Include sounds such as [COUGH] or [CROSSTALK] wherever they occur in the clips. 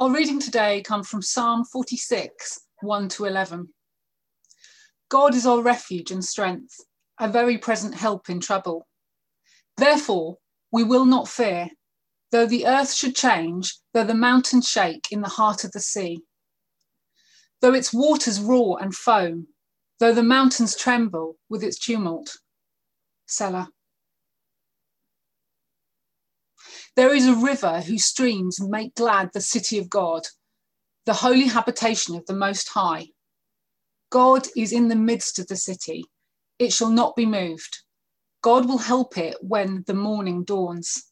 Our reading today comes from Psalm 46, 1 to 11. God is our refuge and strength, a very present help in trouble. Therefore, we will not fear, though the earth should change, though the mountains shake in the heart of the sea, though its waters roar and foam, though the mountains tremble with its tumult. Selah. There is a river whose streams make glad the city of God, the holy habitation of the Most High. God is in the midst of the city. It shall not be moved. God will help it when the morning dawns.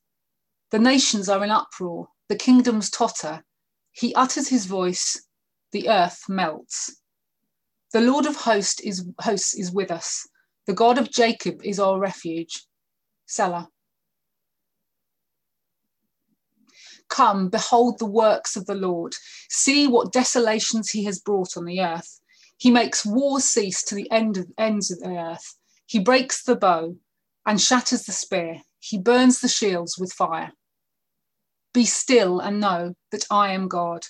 The nations are in uproar, the kingdoms totter. He utters his voice, the earth melts. The Lord of hosts is, hosts is with us. The God of Jacob is our refuge. Selah. Come, behold the works of the Lord. See what desolations he has brought on the earth. He makes war cease to the end of, ends of the earth. He breaks the bow and shatters the spear. He burns the shields with fire. Be still and know that I am God.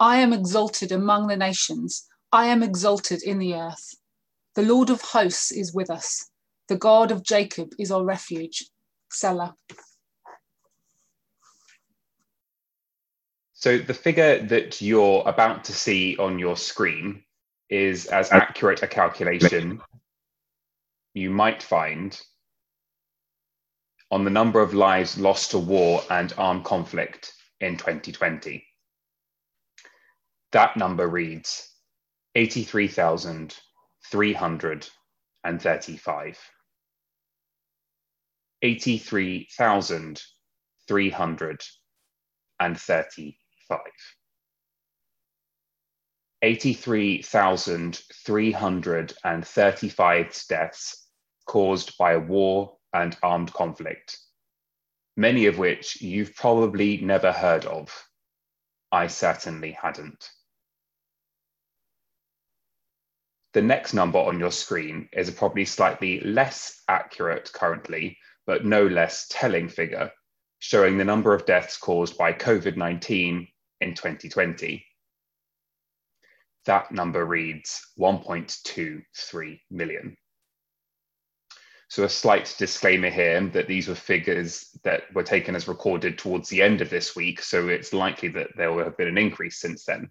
I am exalted among the nations. I am exalted in the earth. The Lord of hosts is with us. The God of Jacob is our refuge. Selah. So the figure that you're about to see on your screen is as uh, accurate a calculation you might find on the number of lives lost to war and armed conflict in 2020. That number reads 83,335. 83,335 five. 83,335 deaths caused by war and armed conflict, many of which you've probably never heard of. I certainly hadn't. The next number on your screen is a probably slightly less accurate currently, but no less telling figure, showing the number of deaths caused by COVID 19 in 2020. That number reads 1.23 million. So a slight disclaimer here that these were figures that were taken as recorded towards the end of this week, so it's likely that there will have been an increase since then.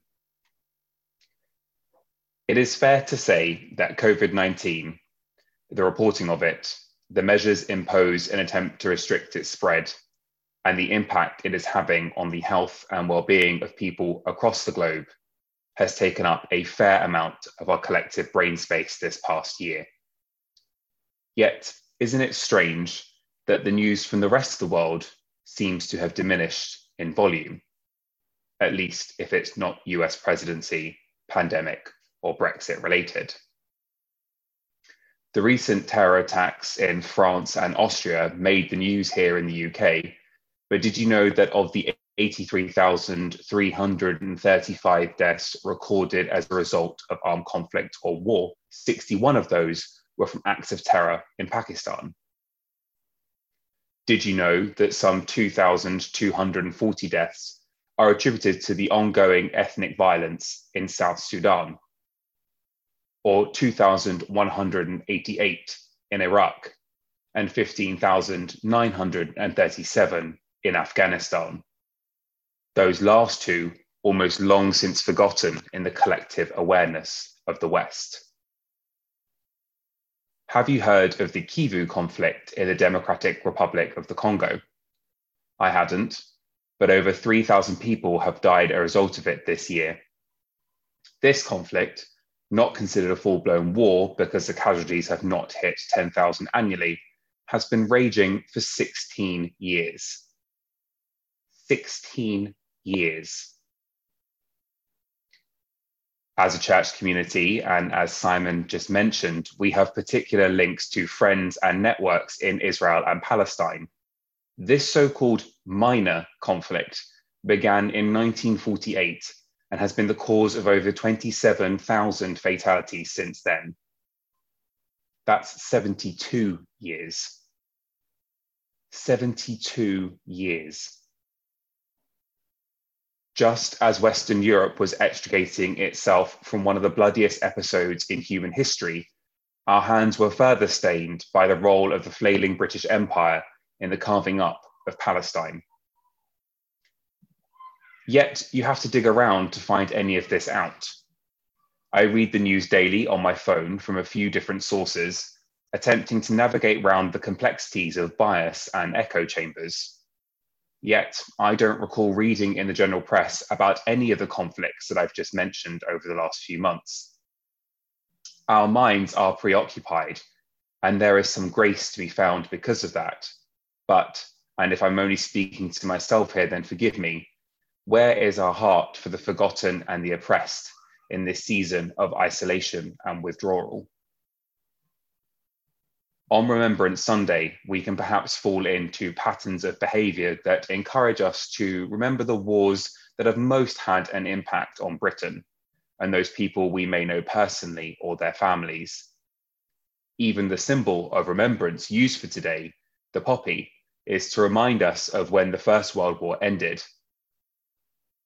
It is fair to say that COVID-19, the reporting of it, the measures imposed in attempt to restrict its spread and the impact it is having on the health and well-being of people across the globe has taken up a fair amount of our collective brain space this past year. Yet, isn't it strange that the news from the rest of the world seems to have diminished in volume, at least if it's not US presidency, pandemic, or Brexit related? The recent terror attacks in France and Austria made the news here in the UK but did you know that of the 83,335 deaths recorded as a result of armed conflict or war, 61 of those were from acts of terror in Pakistan? Did you know that some 2,240 deaths are attributed to the ongoing ethnic violence in South Sudan? Or 2,188 in Iraq and 15,937 in Afghanistan. Those last two almost long since forgotten in the collective awareness of the West. Have you heard of the Kivu conflict in the Democratic Republic of the Congo? I hadn't, but over 3,000 people have died as a result of it this year. This conflict, not considered a full blown war because the casualties have not hit 10,000 annually, has been raging for 16 years. 16 years. As a church community, and as Simon just mentioned, we have particular links to friends and networks in Israel and Palestine. This so called minor conflict began in 1948 and has been the cause of over 27,000 fatalities since then. That's 72 years. 72 years. Just as Western Europe was extricating itself from one of the bloodiest episodes in human history, our hands were further stained by the role of the flailing British Empire in the carving up of Palestine. Yet you have to dig around to find any of this out. I read the news daily on my phone from a few different sources, attempting to navigate around the complexities of bias and echo chambers. Yet I don't recall reading in the general press about any of the conflicts that I've just mentioned over the last few months. Our minds are preoccupied, and there is some grace to be found because of that. But, and if I'm only speaking to myself here, then forgive me, where is our heart for the forgotten and the oppressed in this season of isolation and withdrawal? On Remembrance Sunday, we can perhaps fall into patterns of behaviour that encourage us to remember the wars that have most had an impact on Britain and those people we may know personally or their families. Even the symbol of remembrance used for today, the poppy, is to remind us of when the First World War ended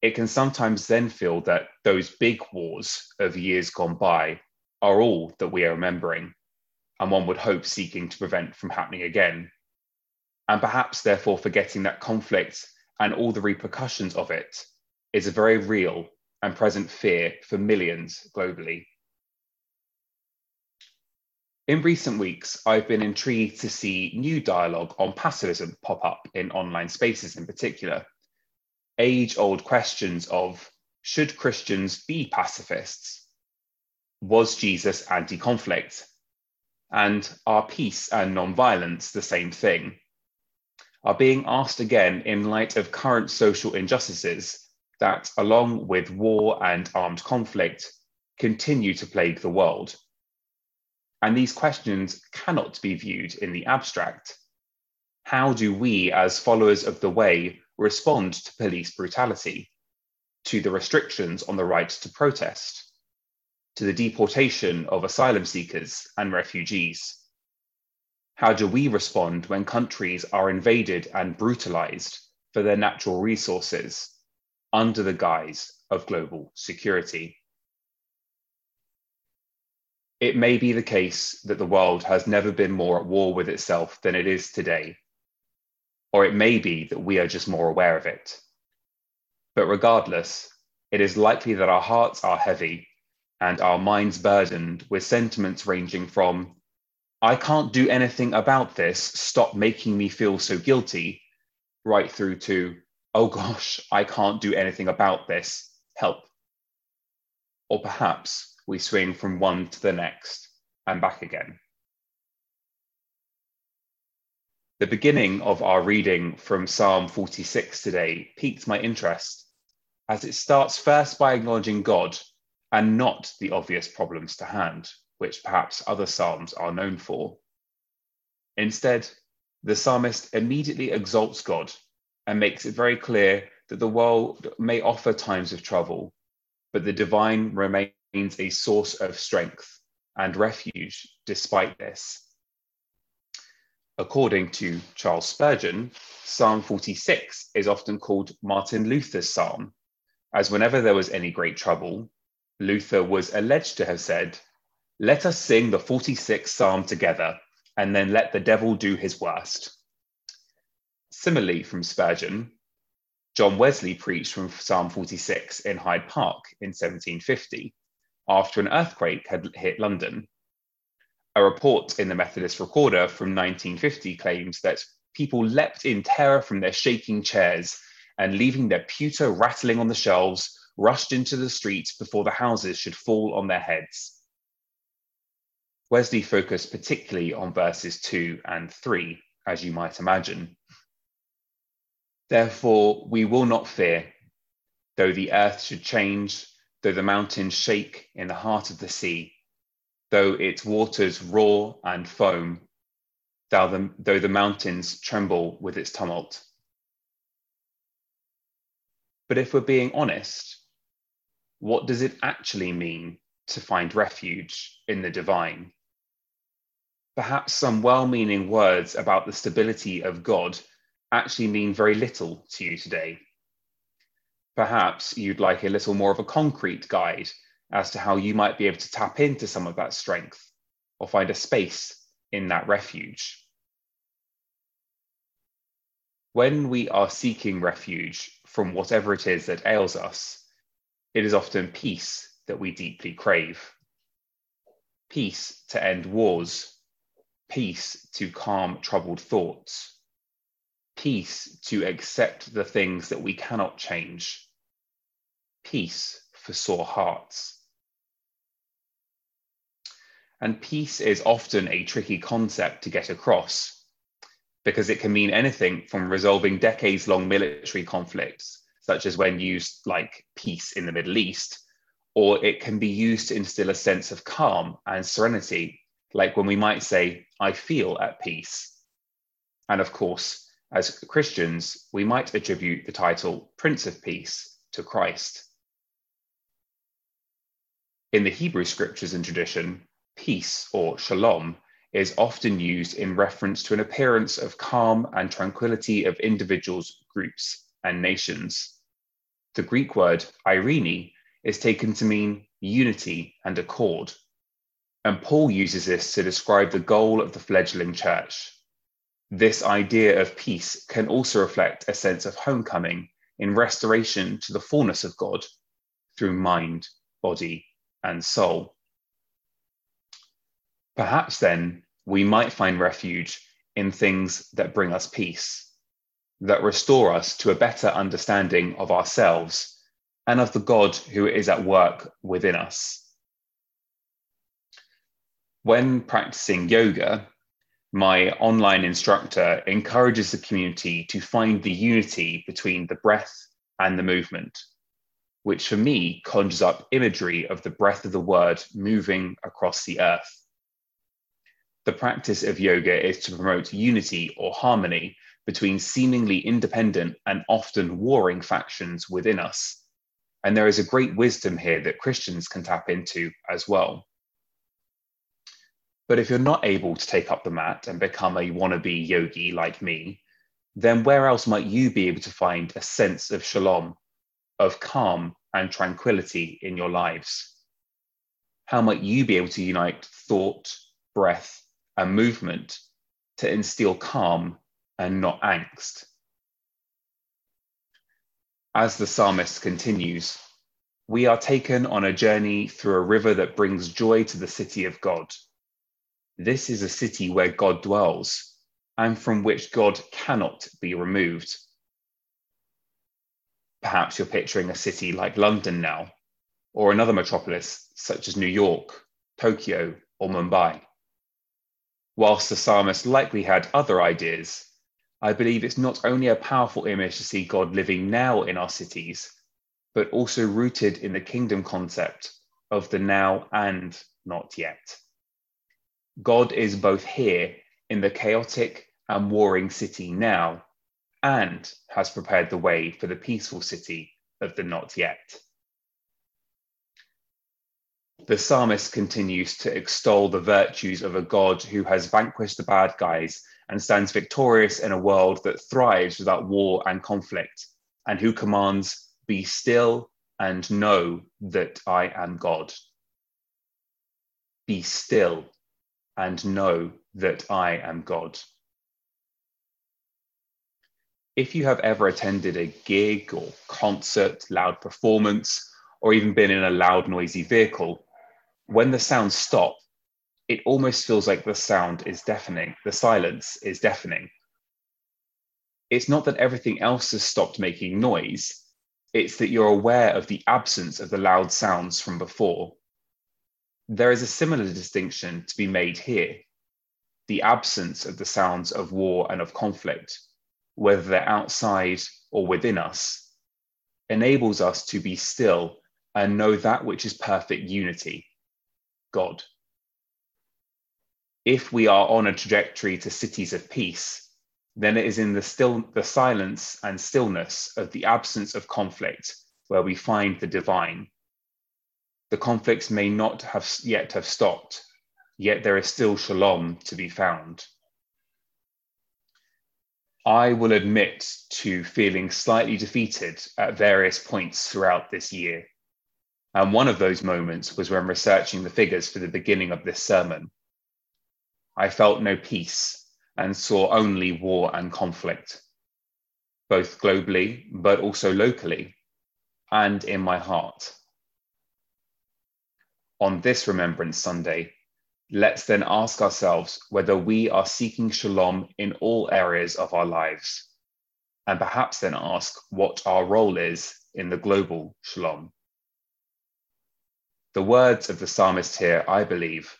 it can sometimes then feel that those big wars of years gone by are all that we are remembering, and one would hope seeking to prevent from happening again. And perhaps therefore forgetting that conflict and all the repercussions of it is a very real and present fear for millions globally. In recent weeks, I've been intrigued to see new dialogue on pacifism pop up in online spaces in particular age old questions of should Christians be pacifists? Was Jesus anti conflict? And are peace and non-violence the same thing? Are being asked again in light of current social injustices that, along with war and armed conflict, continue to plague the world. And these questions cannot be viewed in the abstract. How do we, as followers of the way, respond to police brutality, to the restrictions on the right to protest, to the deportation of asylum seekers and refugees? How do we respond when countries are invaded and brutalized for their natural resources under the guise of global security? It may be the case that the world has never been more at war with itself than it is today or it may be that we are just more aware of it. But regardless, it is likely that our hearts are heavy and our minds burdened with sentiments ranging from, I can't do anything about this, stop making me feel so guilty, right through to, oh gosh, I can't do anything about this, help. Or perhaps we swing from one to the next and back again. The beginning of our reading from Psalm 46 today piqued my interest, as it starts first by acknowledging God and not the obvious problems to hand, which perhaps other Psalms are known for. Instead, the psalmist immediately exalts God and makes it very clear that the world may offer times of trouble, but the divine remains a source of strength and refuge despite this. According to Charles Spurgeon, Psalm 46 is often called Martin Luther's psalm, as whenever there was any great trouble, Luther was alleged to have said, Let us sing the 46th psalm together, and then let the devil do his worst. Similarly, from Spurgeon, John Wesley preached from Psalm 46 in Hyde Park in 1750 after an earthquake had hit London a report in the Methodist Recorder from 1950 claims that people leapt in terror from their shaking chairs and, leaving their pewter rattling on the shelves, rushed into the streets before the houses should fall on their heads. Wesley focused particularly on verses 2 and 3, as you might imagine. Therefore, we will not fear, though the earth should change, though the mountains shake in the heart of the sea though its waters roar and foam, though the, though the mountains tremble with its tumult. But if we're being honest, what does it actually mean to find refuge in the divine? Perhaps some well meaning words about the stability of God actually mean very little to you today. Perhaps you'd like a little more of a concrete guide as to how you might be able to tap into some of that strength or find a space in that refuge. When we are seeking refuge from whatever it is that ails us, it is often peace that we deeply crave. Peace to end wars, peace to calm troubled thoughts, peace to accept the things that we cannot change, peace for sore hearts. And peace is often a tricky concept to get across because it can mean anything from resolving decades long military conflicts, such as when used like peace in the Middle East, or it can be used to instill a sense of calm and serenity, like when we might say, I feel at peace. And of course, as Christians, we might attribute the title Prince of Peace to Christ. In the Hebrew scriptures and tradition, peace or shalom is often used in reference to an appearance of calm and tranquility of individuals, groups, and nations. The Greek word eirene is taken to mean unity and accord. And Paul uses this to describe the goal of the fledgling church. This idea of peace can also reflect a sense of homecoming in restoration to the fullness of God through mind, body, and soul. Perhaps then we might find refuge in things that bring us peace, that restore us to a better understanding of ourselves and of the God who is at work within us. When practicing yoga, my online instructor encourages the community to find the unity between the breath and the movement, which for me conjures up imagery of the breath of the word moving across the earth. The practice of yoga is to promote unity or harmony between seemingly independent and often warring factions within us. And there is a great wisdom here that Christians can tap into as well. But if you're not able to take up the mat and become a wannabe yogi like me, then where else might you be able to find a sense of shalom, of calm and tranquility in your lives? How might you be able to unite thought, breath, and movement to instill calm and not angst. As the psalmist continues, we are taken on a journey through a river that brings joy to the city of God. This is a city where God dwells and from which God cannot be removed. Perhaps you're picturing a city like London now, or another metropolis such as New York, Tokyo, or Mumbai. Whilst the psalmist likely had other ideas, I believe it's not only a powerful image to see God living now in our cities, but also rooted in the kingdom concept of the now and not yet. God is both here in the chaotic and warring city now and has prepared the way for the peaceful city of the not yet the psalmist continues to extol the virtues of a God who has vanquished the bad guys and stands victorious in a world that thrives without war and conflict, and who commands, Be still and know that I am God. Be still and know that I am God. If you have ever attended a gig or concert, loud performance, or even been in a loud, noisy vehicle, when the sounds stop, it almost feels like the sound is deafening, the silence is deafening. It's not that everything else has stopped making noise, it's that you're aware of the absence of the loud sounds from before. There is a similar distinction to be made here the absence of the sounds of war and of conflict, whether they're outside or within us, enables us to be still and know that which is perfect unity God. If we are on a trajectory to cities of peace, then it is in the still the silence and stillness of the absence of conflict where we find the divine. The conflicts may not have yet have stopped, yet there is still shalom to be found. I will admit to feeling slightly defeated at various points throughout this year. And one of those moments was when researching the figures for the beginning of this sermon. I felt no peace and saw only war and conflict, both globally, but also locally, and in my heart. On this Remembrance Sunday, Let's then ask ourselves whether we are seeking shalom in all areas of our lives, and perhaps then ask what our role is in the global shalom. The words of the psalmist here, I believe,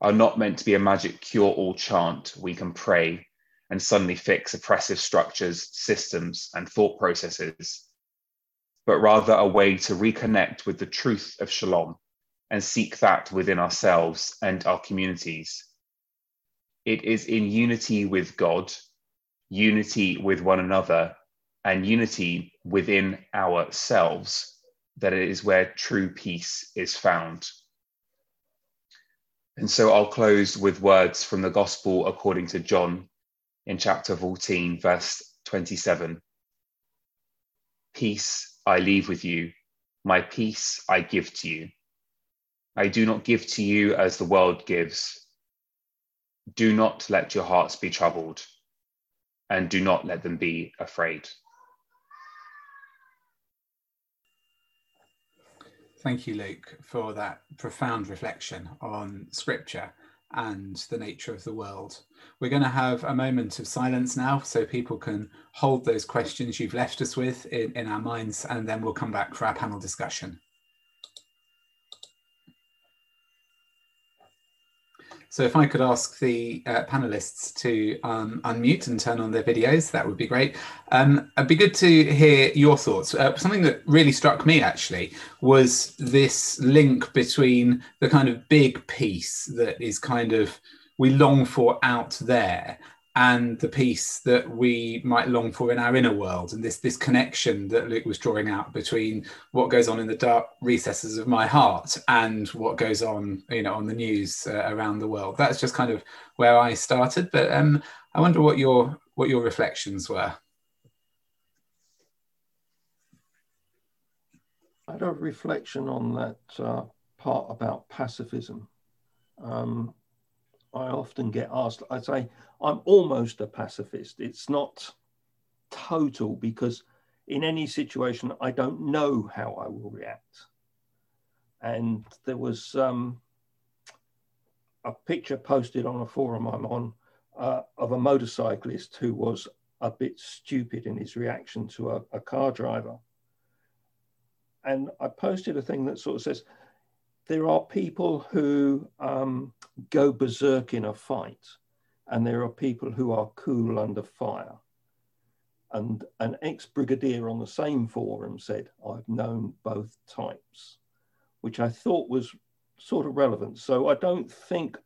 are not meant to be a magic cure all chant we can pray and suddenly fix oppressive structures, systems, and thought processes, but rather a way to reconnect with the truth of shalom and seek that within ourselves and our communities. It is in unity with God, unity with one another, and unity within ourselves that it is where true peace is found. And so I'll close with words from the Gospel according to John in chapter 14, verse 27. Peace I leave with you, my peace I give to you. I do not give to you as the world gives. Do not let your hearts be troubled, and do not let them be afraid. Thank you, Luke, for that profound reflection on scripture and the nature of the world. We're going to have a moment of silence now so people can hold those questions you've left us with in, in our minds, and then we'll come back for our panel discussion. So if I could ask the uh, panelists to um, unmute and turn on their videos, that would be great. Um, it'd be good to hear your thoughts. Uh, something that really struck me actually was this link between the kind of big piece that is kind of we long for out there and the peace that we might long for in our inner world. And this this connection that luke was drawing out between what goes on in the dark recesses of my heart and what goes on you know on the news uh, around the world. That's just kind of where i started but um i wonder what your what your reflections were. I had a reflection on that uh, part about pacifism. Um, I often get asked, I say, I'm almost a pacifist. It's not total because in any situation, I don't know how I will react. And there was um, a picture posted on a forum I'm on uh, of a motorcyclist who was a bit stupid in his reaction to a, a car driver. And I posted a thing that sort of says, there are people who um, go berserk in a fight, and there are people who are cool under fire. And an ex brigadier on the same forum said, I've known both types, which I thought was sort of relevant. So I don't think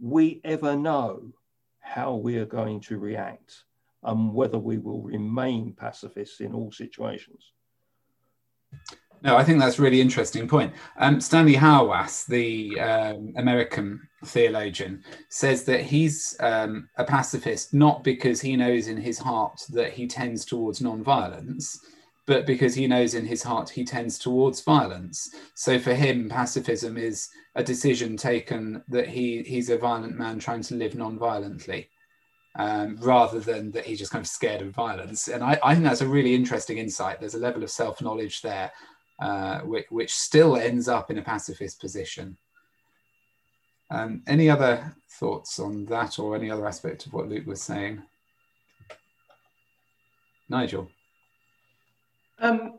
we ever know how we are going to react and whether we will remain pacifists in all situations. No, I think that's a really interesting point. Um, Stanley Hauerwas, the um, American theologian, says that he's um, a pacifist not because he knows in his heart that he tends towards non-violence, but because he knows in his heart he tends towards violence. So for him, pacifism is a decision taken that he he's a violent man trying to live non-violently. Um, rather than that he's just kind of scared of violence. And I, I think that's a really interesting insight. There's a level of self knowledge there uh, which, which, still ends up in a pacifist position. Um, any other thoughts on that or any other aspect of what Luke was saying? Nigel. Um,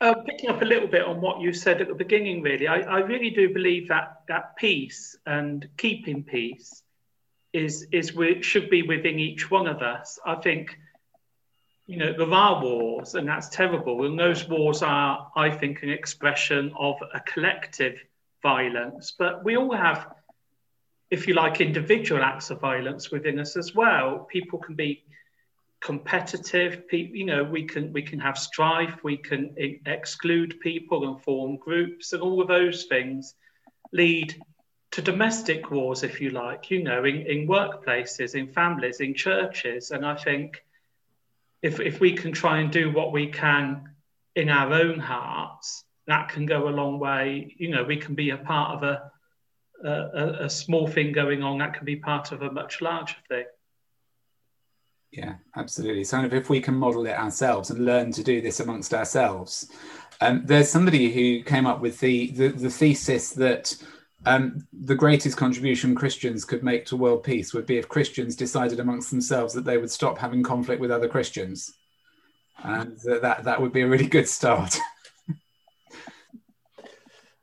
uh, picking up a little bit on what you said at the beginning, really, I, I really do believe that that peace and keeping peace is is should be within each one of us. I think you know, there are wars, and that's terrible. And those wars are, I think, an expression of a collective violence. But we all have, if you like, individual acts of violence within us as well. People can be competitive. People, you know, we can we can have strife. We can exclude people and form groups, and all of those things lead to domestic wars, if you like. You know, in, in workplaces, in families, in churches, and I think if if we can try and do what we can in our own hearts, that can go a long way. You know, we can be a part of a a, a small thing going on that can be part of a much larger thing. Yeah, absolutely. So if we can model it ourselves and learn to do this amongst ourselves. Um, there's somebody who came up with the, the, the thesis that um, the greatest contribution Christians could make to world peace would be if Christians decided amongst themselves that they would stop having conflict with other Christians. And that, that would be a really good start. [LAUGHS]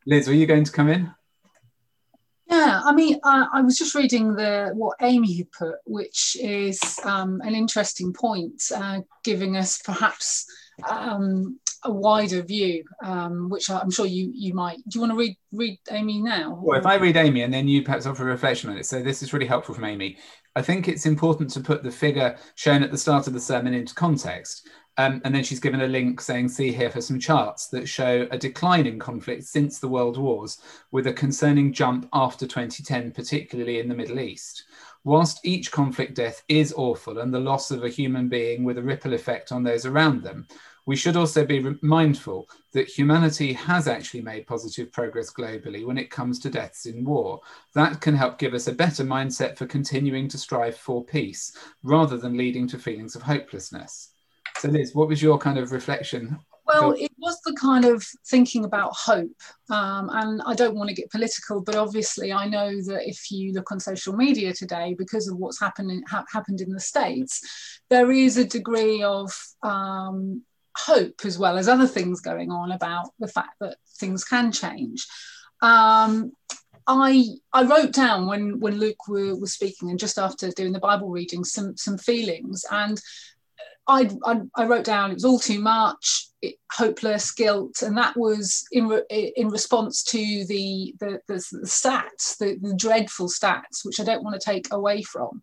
Liz, were you going to come in? Yeah, I mean, uh, I was just reading the what Amy had put, which is um, an interesting point, uh, giving us perhaps um, a wider view, um, which I'm sure you you might. Do you want to read read Amy now? Well, if I read Amy and then you perhaps offer a reflection on it. So this is really helpful from Amy. I think it's important to put the figure shown at the start of the sermon into context. Um, and then she's given a link saying, see here for some charts that show a decline in conflict since the world wars, with a concerning jump after 2010, particularly in the Middle East. Whilst each conflict death is awful and the loss of a human being with a ripple effect on those around them, we should also be mindful that humanity has actually made positive progress globally when it comes to deaths in war. That can help give us a better mindset for continuing to strive for peace rather than leading to feelings of hopelessness. So, Liz, what was your kind of reflection? Well, it was the kind of thinking about hope. Um, and I don't want to get political, but obviously, I know that if you look on social media today, because of what's happened ha- happened in the States, there is a degree of um, hope as well as other things going on about the fact that things can change. Um, I I wrote down when when Luke were, was speaking and just after doing the Bible reading some some feelings and I, I, I, wrote down it was all too much, it, hopeless, guilt, and that was in re, in response to the the, the, the stats, the, the, dreadful stats, which I don't want to take away from.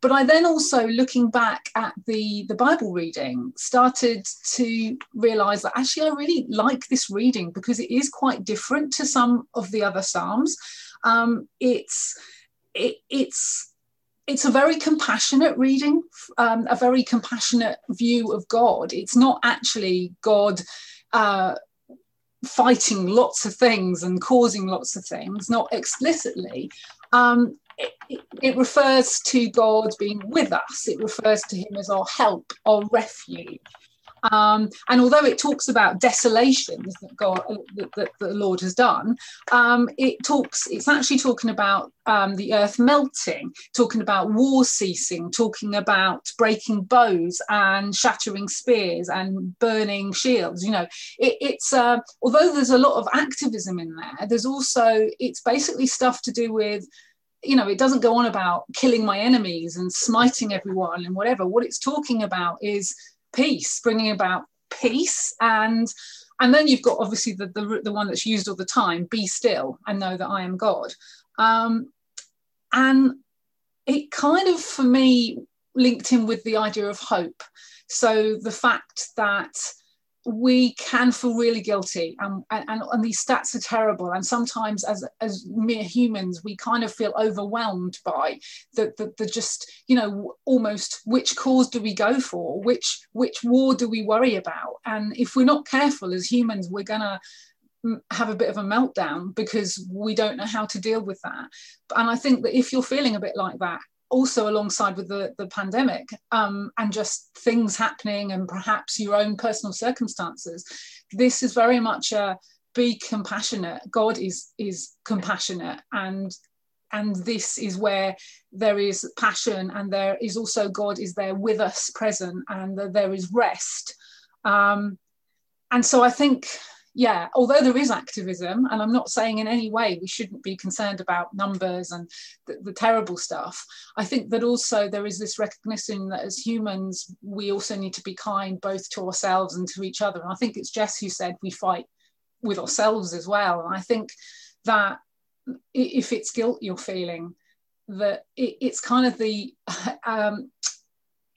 But I then also, looking back at the the Bible reading, started to realise that actually I really like this reading because it is quite different to some of the other psalms. Um, it's it, it's it's a very compassionate reading, um, a very compassionate view of God. It's not actually God uh, fighting lots of things and causing lots of things, not explicitly. Um, it, it, refers to God being with us. It refers to Him as our help, our refuge. Um, and although it talks about desolations that God, that, that the Lord has done, um, it talks. It's actually talking about um, the earth melting, talking about war ceasing, talking about breaking bows and shattering spears and burning shields. You know, it, it's uh, although there's a lot of activism in there, there's also it's basically stuff to do with you know, it doesn't go on about killing my enemies and smiting everyone and whatever. What it's talking about is peace, bringing about peace. And and then you've got obviously the, the, the one that's used all the time be still and know that i am god. Um, and it kind of for me linked in with the idea of hope. So the fact that we can feel really guilty and, and, and these stats are terrible. And sometimes as, as mere humans we kind of feel overwhelmed by the, the, the just you know almost which cause do we go for? Which which war do we worry about? And if we're not careful as humans we're gonna have a bit of a meltdown because we don't know how to deal with that. And i think that if you're feeling a bit like that also alongside with the, the pandemic um, and just things happening and perhaps your own personal circumstances this is very much a be compassionate. God is is compassionate. And and this is where there is passion and there is also god is there with us present and there is rest. Um, and so i think yeah, although there is activism, and I'm not saying in any way we shouldn't be concerned about numbers and the, the, terrible stuff, I think that also there is this recognition that as humans, we also need to be kind both to ourselves and to each other. And I think it's Jess who said we fight with ourselves as well. And I think that if it's guilt you're feeling, that it, it's kind of the [LAUGHS] um,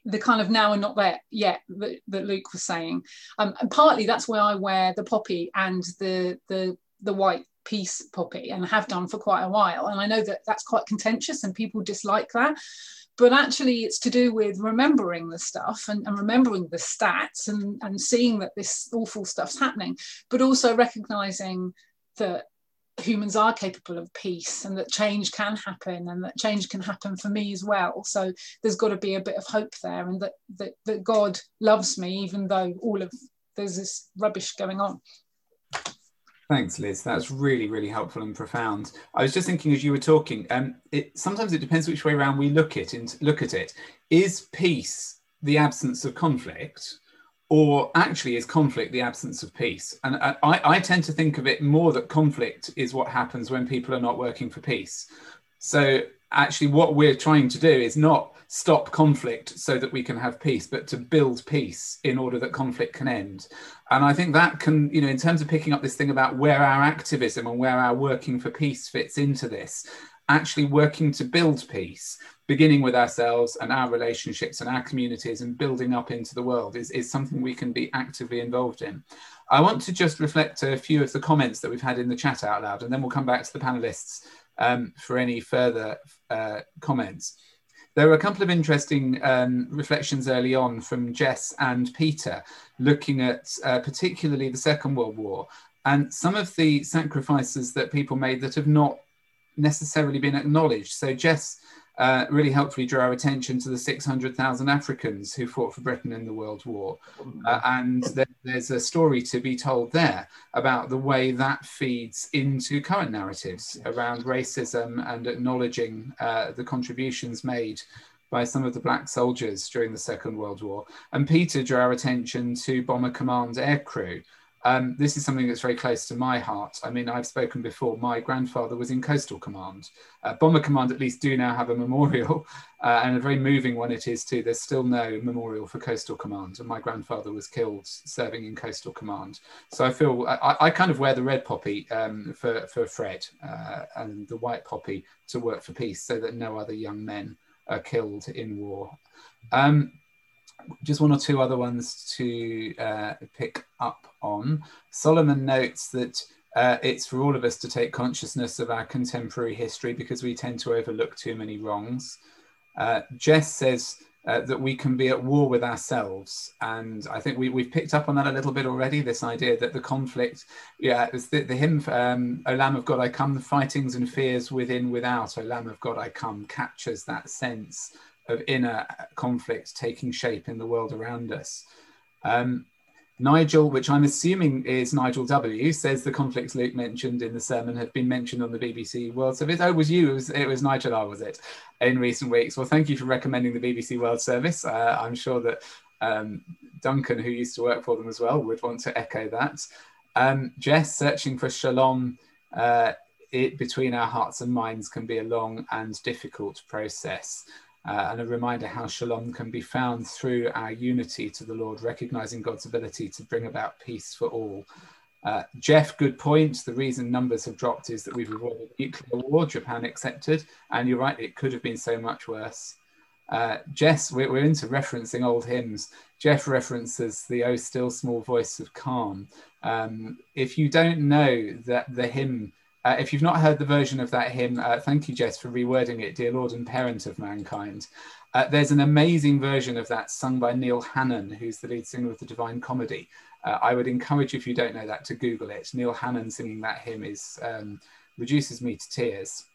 the kind of now and not there yet that, that Luke was saying. Um, and partly that's why I wear the poppy and the the the white peace poppy and have done for quite a while. And I know that that's quite contentious and people dislike that. but actually it's to do with remembering the stuff and, and remembering the stats and, and seeing that this awful stuff's happening, but also recognizing that humans are capable of peace and that change can happen and that change can happen for me as well so there's got to be a bit of hope there and that that, that god loves me even though all of there's this rubbish going on Thanks, Liz. That's really, really helpful and profound. I was just thinking as you were talking, um, it sometimes it depends which way around we look it and look at it. Is peace the absence of conflict, or actually is conflict the absence of peace? And uh, I, I tend to think of it more that conflict is what happens when people are not working for peace. So actually, what we're trying to do is not stop conflict so that we can have peace, but to build peace in order that conflict can end. And I think that can, you know, in terms of picking up this thing about where our activism and where our working for peace fits into this, actually working to build peace beginning with ourselves and our relationships and our communities and building up into the world is, is something we can be actively involved in. I want to just reflect a few of the comments that we've had in the chat out loud, and then we'll come back to the panelists um, for any further uh, comments. There were a couple of interesting um, reflections early on from Jess and Peter, looking at uh, particularly the Second World War and some of the sacrifices that people made that have not necessarily been acknowledged. So Jess uh, really helpfully drew our attention to the 600,000 Africans who fought for Britain in the World War. Uh, and there, there's a story to be told there about the way that feeds into current narratives around racism and acknowledging uh, the contributions made by some of the black soldiers during the Second World War. And Peter drew our attention to Bomber Command aircrew, um, this is something that's very close to my heart. I mean, I've spoken before. My grandfather was in Coastal Command. Uh, Bomber Command, at least, do now have a memorial, [LAUGHS] uh, and a very moving one it is too. There's still no memorial for Coastal Command, and my grandfather was killed serving in Coastal Command. So I feel I, I kind of wear the red poppy um, for for Fred uh, and the white poppy to work for peace, so that no other young men are killed in war. Um, just one or two other ones to uh, pick up on. Solomon notes that uh, it's for all of us to take consciousness of our contemporary history because we tend to overlook too many wrongs. Uh, Jess says uh, that we can be at war with ourselves. And I think we, we've picked up on that a little bit already this idea that the conflict, yeah, it's the, the hymn, um, O Lamb of God, I come, the fightings and fears within, without, O Lamb of God, I come, captures that sense of inner conflict taking shape in the world around us. Um, Nigel, which I'm assuming is Nigel W, says the conflicts Luke mentioned in the sermon have been mentioned on the BBC World Service. Oh, it was you, it was, it was Nigel R, was it, in recent weeks? Well, thank you for recommending the BBC World Service. Uh, I'm sure that um, Duncan, who used to work for them as well, would want to echo that. Um, Jess, searching for shalom uh, it, between our hearts and minds can be a long and difficult process uh, and a reminder how shalom can be found through our unity to the Lord, recognizing God's ability to bring about peace for all. Uh, Jeff, good point. The reason numbers have dropped is that we've avoided nuclear war, Japan accepted, and you're right, it could have been so much worse. Uh, Jess, we're, we're, into referencing old hymns. Jeff references the Oh Still Small Voice of Calm. Um, if you don't know that the hymn uh, if you've not heard the version of that hymn, uh, thank you, Jess, for rewording it, Dear Lord and Parent of Mankind. Uh, there's an amazing version of that sung by Neil Hannon, who's the lead singer of the Divine Comedy. Uh, I would encourage if you don't know that, to Google it. Neil Hannon singing that hymn is um, reduces me to tears.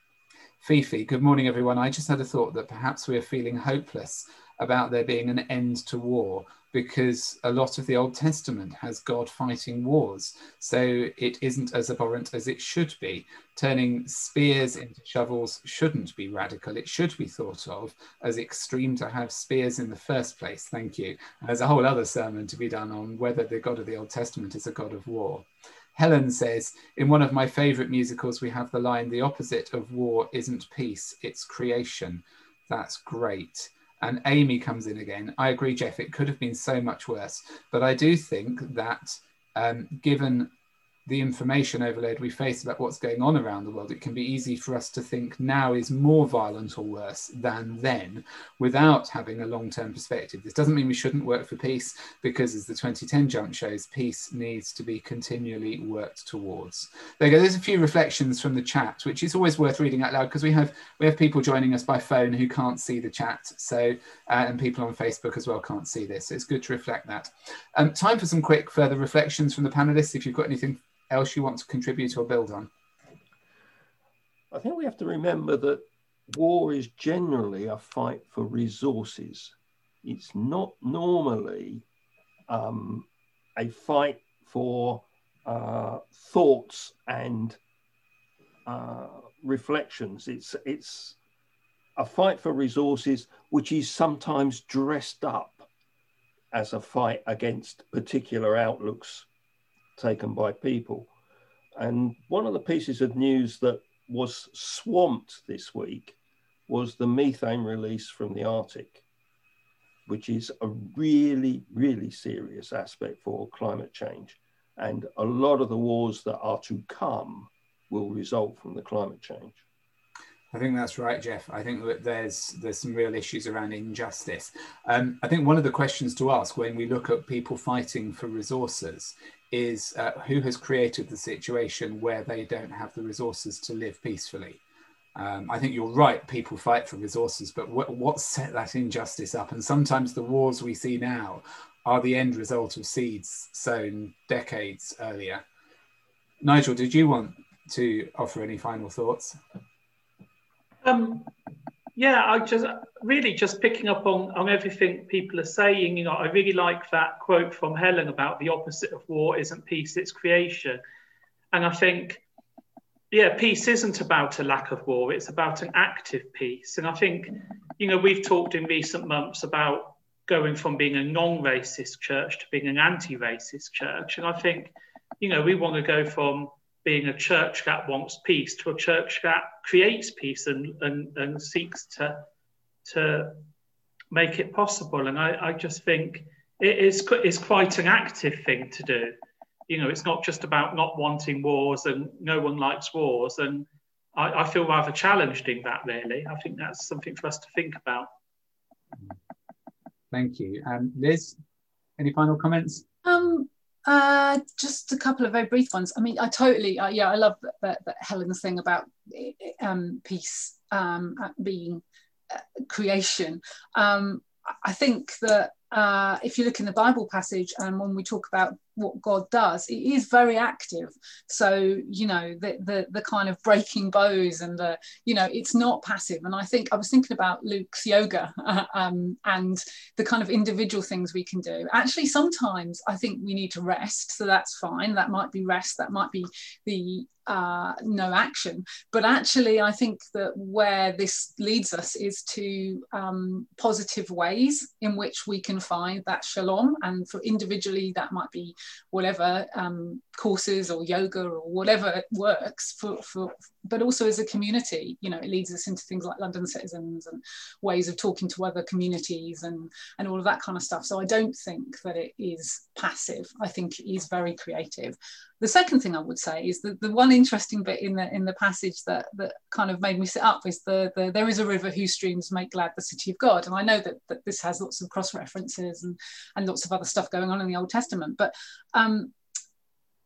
Fifi, good morning, everyone. I just had a thought that perhaps we are feeling hopeless about there being an end to war because a lot of the Old Testament has God fighting wars. So it isn't as abhorrent as it should be. Turning spears into shovels shouldn't be radical. It should be thought of as extreme to have spears in the first place. Thank you. And there's a whole other sermon to be done on whether the God of the Old Testament is a God of war. Helen says, in one of my favorite musicals, we have the line, the opposite of war isn't peace, it's creation. That's great and Amy comes in again. I agree, Jeff, it could have been so much worse. But I do think that um, given the information overload we face about what's going on around the world, it can be easy for us to think now is more violent or worse than then without having a long term perspective. This doesn't mean we shouldn't work for peace, because as the 2010 jump shows, peace needs to be continually worked towards. There you go. There's a few reflections from the chat, which is always worth reading out loud because we have we have people joining us by phone who can't see the chat. So uh, and people on Facebook as well can't see this. So it's good to reflect that. Um, time for some quick further reflections from the panelists. If you've got anything else you want to contribute or build on? I think we have to remember that war is generally a fight for resources. It's not normally um, a fight for uh, thoughts and uh, reflections. It's it's a fight for resources, which is sometimes dressed up as a fight against particular outlooks taken by people. And one of the pieces of news that was swamped this week was the methane release from the Arctic, which is a really, really serious aspect for climate change. And a lot of the wars that are to come will result from the climate change. I think that's right, Jeff. I think that there's there's some real issues around injustice. Um, I think one of the questions to ask when we look at people fighting for resources is uh, who has created the situation where they don't have the resources to live peacefully. Um, I think you're right. People fight for resources, but what, what set that injustice up? And sometimes the wars we see now are the end result of seeds sown decades earlier. Nigel, did you want to offer any final thoughts? Um, yeah, I just really just picking up on, on everything people are saying. You know, I really like that quote from Helen about the opposite of war isn't peace, it's creation. And I think, yeah, peace isn't about a lack of war, it's about an active peace. And I think, you know, we've talked in recent months about going from being a non racist church to being an anti racist church. And I think, you know, we want to go from being a church that wants peace to a church that creates peace and, and, and seeks to, to make it possible. And I, I just think it is, is quite an active thing to do. You know, it's not just about not wanting wars and no one likes wars. And I, I feel rather challenged in that, really. I think that's something for us to think about. Thank you. Um, Liz, any final comments? Um, uh, just a couple of very brief ones. I mean, I totally, uh, yeah, I love that, that, that, Helen's thing about um, peace um, being uh, creation. Um, I think that uh, if you look in the Bible passage and when we talk about what God does, it is very active. So you know the the, the kind of breaking bows and the you know it's not passive. And I think I was thinking about Luke's yoga [LAUGHS] um, and the kind of individual things we can do. Actually, sometimes I think we need to rest, so that's fine. That might be rest. That might be the uh, no action. But actually, I think that where this leads us is to um, positive ways in which we can find that shalom. And for individually, that might be whatever um, courses or yoga or whatever works for, for, but also as a community, you know, it leads us into things like London citizens and ways of talking to other communities and, and all of that kind of stuff. So I don't think that it is passive. I think it is very creative. The second thing I would say is that the one interesting bit in the in the passage that that kind of made me sit up is the, the there is a river whose streams make glad the city of God. And I know that, that this has lots of cross references and, and lots of other stuff going on in the Old Testament, but um,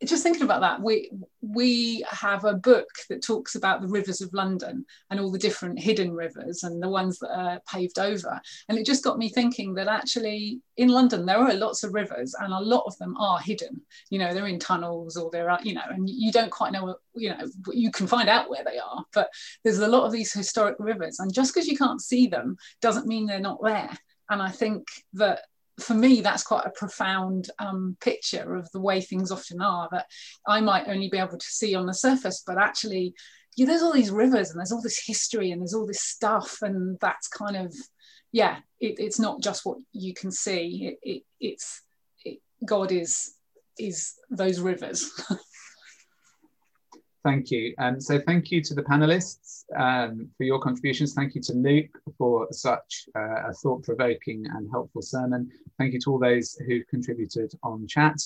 just thinking about that, we we have a book that talks about the rivers of London and all the different hidden rivers and the ones that are paved over. And it just got me thinking that actually in London there are lots of rivers and a lot of them are hidden. You know, they're in tunnels or they're you know, and you don't quite know. You know, you can find out where they are, but there's a lot of these historic rivers, and just because you can't see them doesn't mean they're not there. And I think that for me, that's quite a profound um, picture of the way things often are that I might only be able to see on the surface, but actually, yeah, there's all these rivers and there's all this history and there's all this stuff, and that's kind of, yeah, it, it's not just what you can see. It, it, it's it, God is is those rivers. [LAUGHS] Thank you. Um, so thank you to the panelists um, for your contributions. Thank you to Luke for such uh, a thought-provoking and helpful sermon. Thank you to all those who contributed on chat.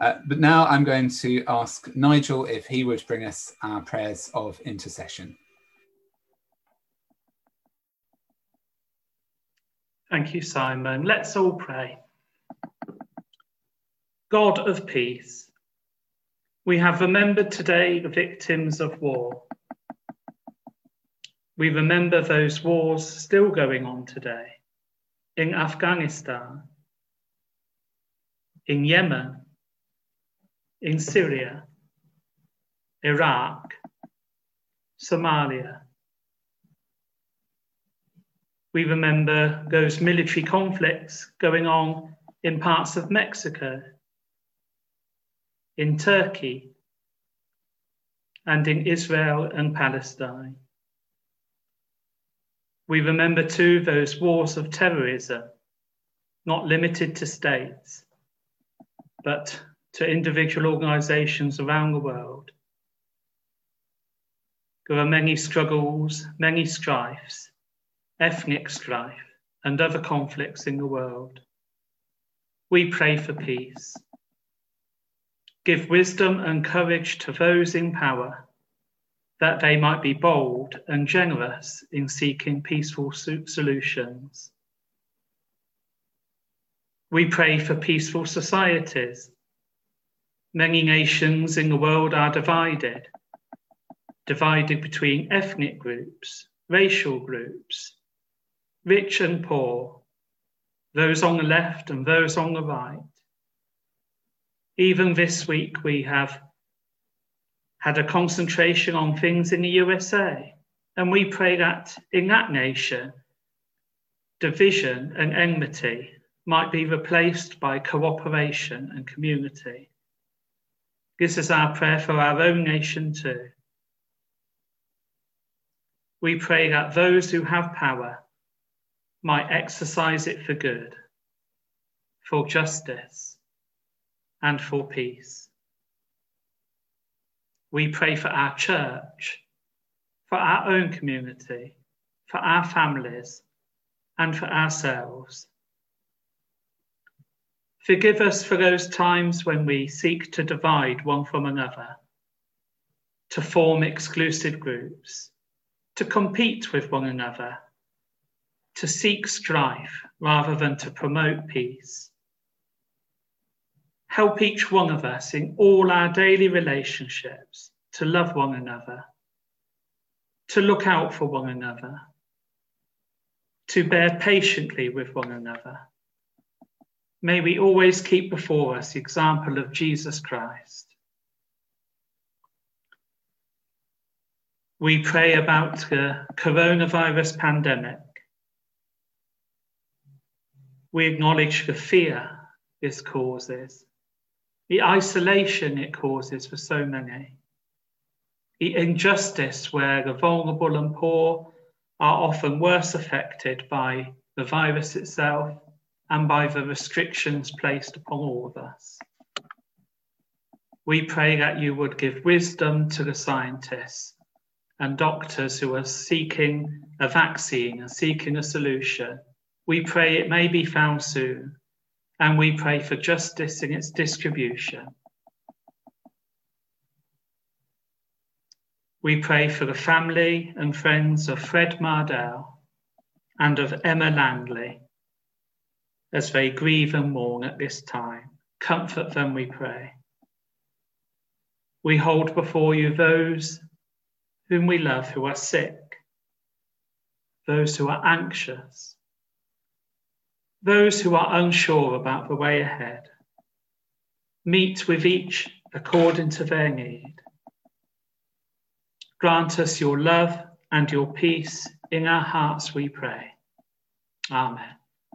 Uh, but now I'm going to ask Nigel if he would bring us our prayers of intercession. Thank you, Simon. Let's all pray. God of peace, we have remembered today the victims of war. We remember those wars still going on today in Afghanistan, in Yemen, in Syria, Iraq, Somalia. We remember those military conflicts going on in parts of Mexico, in Turkey, and in Israel and Palestine. We remember too those wars of terrorism, not limited to states, but to individual organizations around the world. There are many struggles, many strifes, ethnic strife, and other conflicts in the world. We pray for peace. Give wisdom and courage to those in power that they might be bold and generous in seeking peaceful solutions. We pray for peaceful societies. Many nations in the world are divided, divided between ethnic groups, racial groups, rich and poor, those on the left and those on the right. Even this week, we have had a concentration on things in the USA. And we pray that in that nation, division and enmity might be replaced by cooperation and community. This is our prayer for our own nation too. We pray that those who have power might exercise it for good, for justice, and for peace. We pray for our church, for our own community, for our families, and for ourselves. Forgive us for those times when we seek to divide one from another, to form exclusive groups, to compete with one another, to seek strife rather than to promote peace. Help each one of us in all our daily relationships to love one another, to look out for one another, to bear patiently with one another. May we always keep before us the example of Jesus Christ. We pray about the coronavirus pandemic. We acknowledge the fear this causes the isolation it causes for so many, the injustice where the vulnerable and poor are often worse affected by the virus itself and by the restrictions placed upon all of us. We pray that you would give wisdom to the scientists and doctors who are seeking a vaccine and seeking a solution. We pray it may be found soon and we pray for justice in its distribution. We pray for the family and friends of Fred Mardell and of Emma Landley as they grieve and mourn at this time. Comfort them, we pray. We hold before you those whom we love who are sick, those who are anxious, those who are unsure about the way ahead. Meet with each according to their need. Grant us your love and your peace in our hearts, we pray. Amen.